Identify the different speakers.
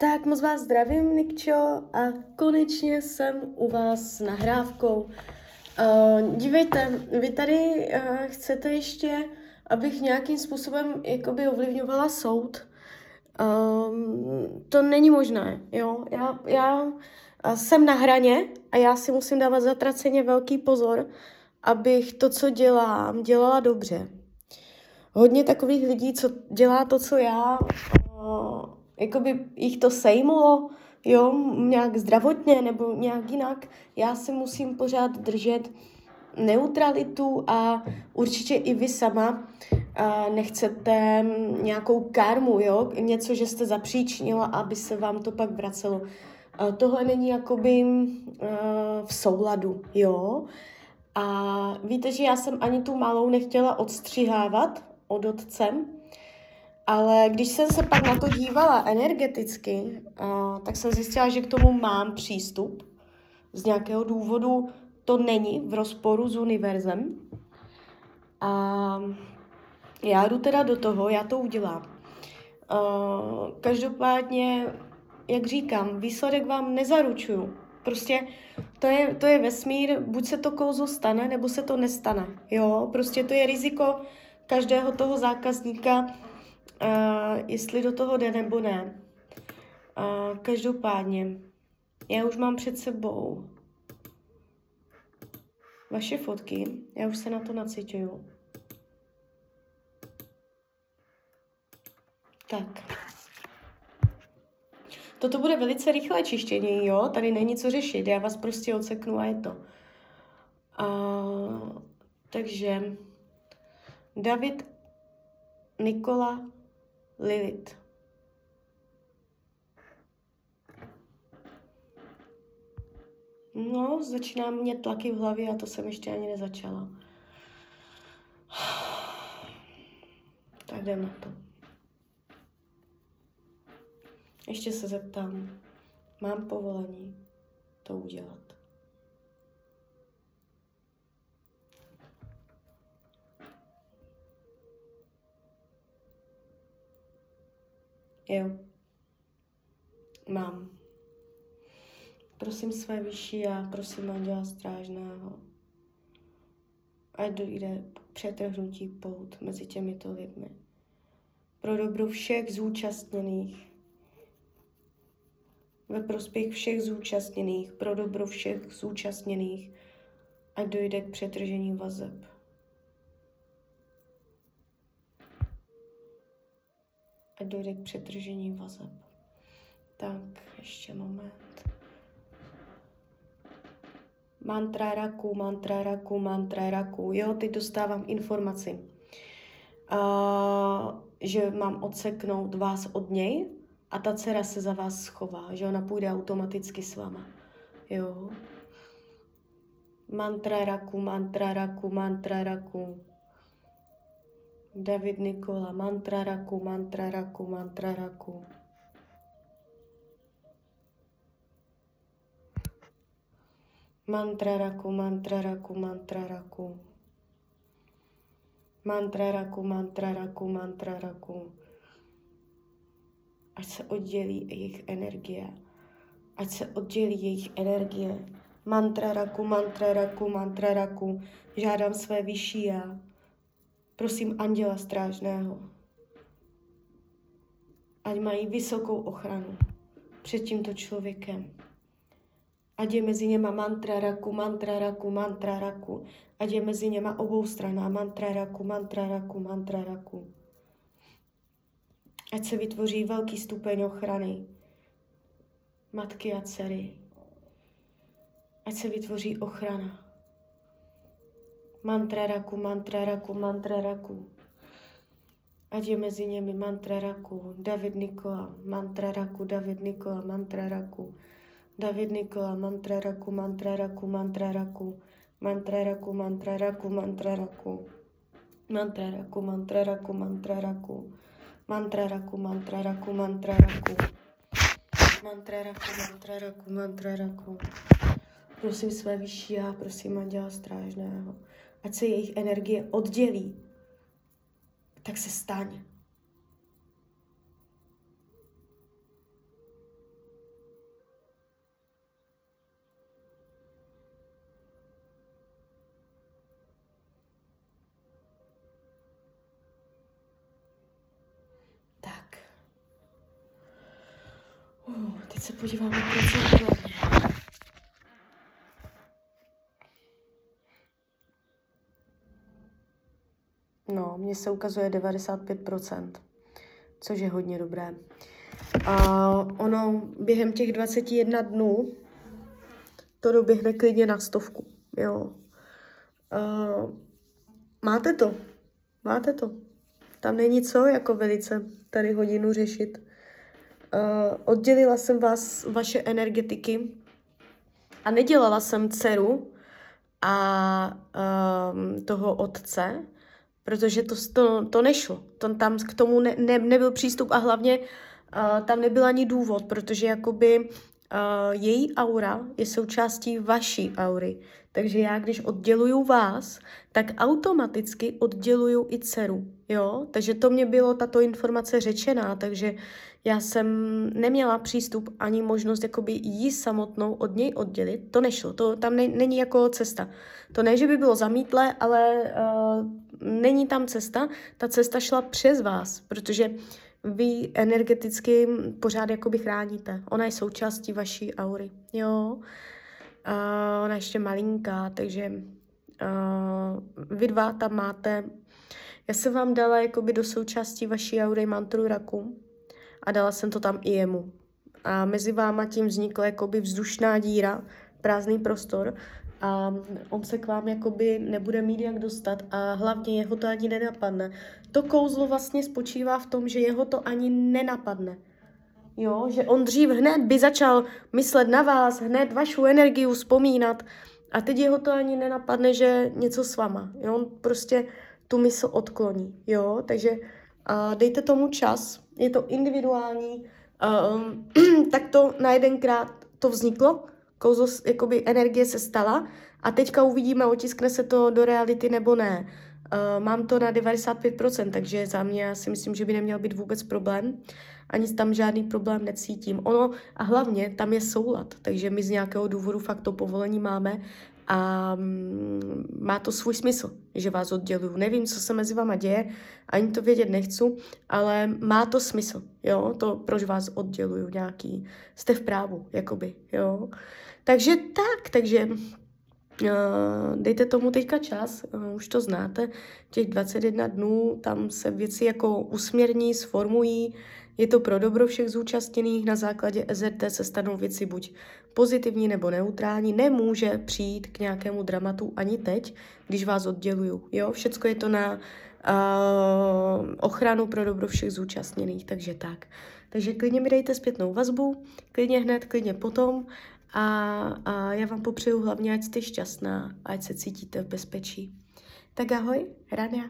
Speaker 1: Tak moc vás zdravím, Nikčo, a konečně jsem u vás s nahrávkou. Uh, dívejte, vy tady uh, chcete ještě, abych nějakým způsobem jakoby ovlivňovala soud. Um, to není možné, jo. Já, já jsem na hraně a já si musím dávat zatraceně velký pozor, abych to, co dělám, dělala dobře. Hodně takových lidí, co dělá to, co já, uh, jakoby jich to sejmulo, jo, nějak zdravotně nebo nějak jinak. Já si musím pořád držet neutralitu a určitě i vy sama a nechcete nějakou karmu, jo, něco, že jste zapříčinila, aby se vám to pak vracelo. A tohle není jakoby v souladu, jo. A víte, že já jsem ani tu malou nechtěla odstřihávat od otcem, ale když jsem se pak na to dívala energeticky, tak jsem zjistila, že k tomu mám přístup. Z nějakého důvodu to není v rozporu s univerzem. A já jdu teda do toho, já to udělám. Každopádně, jak říkám, výsledek vám nezaručuju. Prostě to je, to je vesmír, buď se to kouzlo stane, nebo se to nestane. Jo, prostě to je riziko každého toho zákazníka, jestli do toho jde nebo ne. Uh, každopádně, já už mám před sebou vaše fotky, já už se na to nacituju. Tak. Toto bude velice rychlé čištění, jo? Tady není co řešit, já vás prostě odseknu a je to. A, takže David Nikola Lilith. No, začíná mě tlaky v hlavě a to jsem ještě ani nezačala. Tak jdem na to. Ještě se zeptám, mám povolení to udělat. Jo, mám. Prosím své vyšší a prosím Anděla Strážného, ať dojde přetrhnutí pout mezi těmito lidmi. Pro dobro všech zúčastněných, ve prospěch všech zúčastněných, pro dobro všech zúčastněných, ať dojde k přetržení vazeb. Ať dojde k přetržení vazeb. Tak, ještě moment. Mantra raku, mantra raku, mantra raku. Jo, teď dostávám informaci, uh, že mám odseknout vás od něj, a ta dcera se za vás schová, že ona půjde automaticky s váma. Jo. Mantra raku, mantra raku, mantra raku. David Nikola, mantra raku, mantra raku, mantra raku. Mantra raku, mantra raku, mantra raku. Mantra raku, mantra raku, mantra raku ať se oddělí jejich energie. Ať se oddělí jejich energie. Mantra raku, mantra raku, mantra raku. Žádám své vyšší já. Prosím anděla strážného. Ať mají vysokou ochranu před tímto člověkem. Ať je mezi něma mantra raku, mantra raku, mantra raku. Ať je mezi něma obou straná mantra raku, mantra raku, mantra raku. Ať se vytvoří velký stupeň ochrany matky a dcery. Ať se vytvoří ochrana. Mantra raku, mantra raku, mantra raku. Ať je mezi nimi mantra raku, David Nikola, mantra raku, David Nikola, mantra raku. David Nikola, mantra raku, mantra raku, mantra raku. Mantra raku, mantra raku, mantra raku. Mantra raku, mantra raku, mantra raku. Mantra raku, mantra raku, mantra raku. Mantra raku, mantra raku, mantra raku. Prosím své vyšší a prosím Anděla Strážného, ať se jejich energie oddělí, tak se staň. Tak. Uh, teď se podíváme koncentrovaně. Mně se ukazuje 95%, což je hodně dobré. A ono během těch 21 dnů to doběhne klidně na stovku, jo. Uh, máte to, máte to. Tam není co jako velice tady hodinu řešit. Uh, oddělila jsem vás, vaše energetiky a nedělala jsem dceru a uh, toho otce, protože to, to, to nešlo. To, tam k tomu ne, ne, nebyl přístup a hlavně uh, tam nebyl ani důvod, protože jakoby její aura je součástí vaší aury. Takže já, když odděluju vás, tak automaticky odděluju i dceru. Jo? Takže to mě bylo tato informace řečená, takže já jsem neměla přístup ani možnost jakoby jí samotnou od něj oddělit. To nešlo, to tam ne, není jako cesta. To ne, že by bylo zamítlé, ale uh, není tam cesta. Ta cesta šla přes vás, protože vy energeticky pořád jakoby chráníte. Ona je součástí vaší aury. Jo? Uh, ona je ještě malinká, takže vy dva tam máte já jsem vám dala jakoby do součástí vaší aury mantru raku a dala jsem to tam i jemu. A mezi váma tím vznikla jakoby vzdušná díra, prázdný prostor a on se k vám jakoby nebude mít jak dostat a hlavně jeho to ani nenapadne. To kouzlo vlastně spočívá v tom, že jeho to ani nenapadne. Jo, že on dřív hned by začal myslet na vás, hned vašu energii vzpomínat a teď jeho to ani nenapadne, že něco s váma. Jo, on prostě tu mysl odkloní, jo, takže uh, dejte tomu čas, je to individuální, um, tak to na jedenkrát to vzniklo, kouzlo, jakoby energie se stala a teďka uvidíme, otiskne se to do reality nebo ne. Uh, mám to na 95%, takže za mě já si myslím, že by neměl být vůbec problém. Ani tam žádný problém necítím. Ono a hlavně tam je soulad, takže my z nějakého důvodu fakt to povolení máme a mm, má to svůj smysl, že vás odděluju. Nevím, co se mezi váma děje, ani to vědět nechci, ale má to smysl, jo, to, proč vás odděluju nějaký, jste v právu, jakoby, jo. Takže tak, takže dejte tomu teďka čas, uh, už to znáte, těch 21 dnů, tam se věci jako usměrní, sformují, je to pro dobro všech zúčastněných, na základě SRT se stanou věci buď pozitivní nebo neutrální, nemůže přijít k nějakému dramatu ani teď, když vás odděluju. Jo, všecko je to na uh, ochranu pro dobro všech zúčastněných, takže tak. Takže klidně mi dejte zpětnou vazbu, klidně hned, klidně potom a, a já vám popřeju hlavně, ať jste šťastná, ať se cítíte v bezpečí. Tak ahoj, Rania.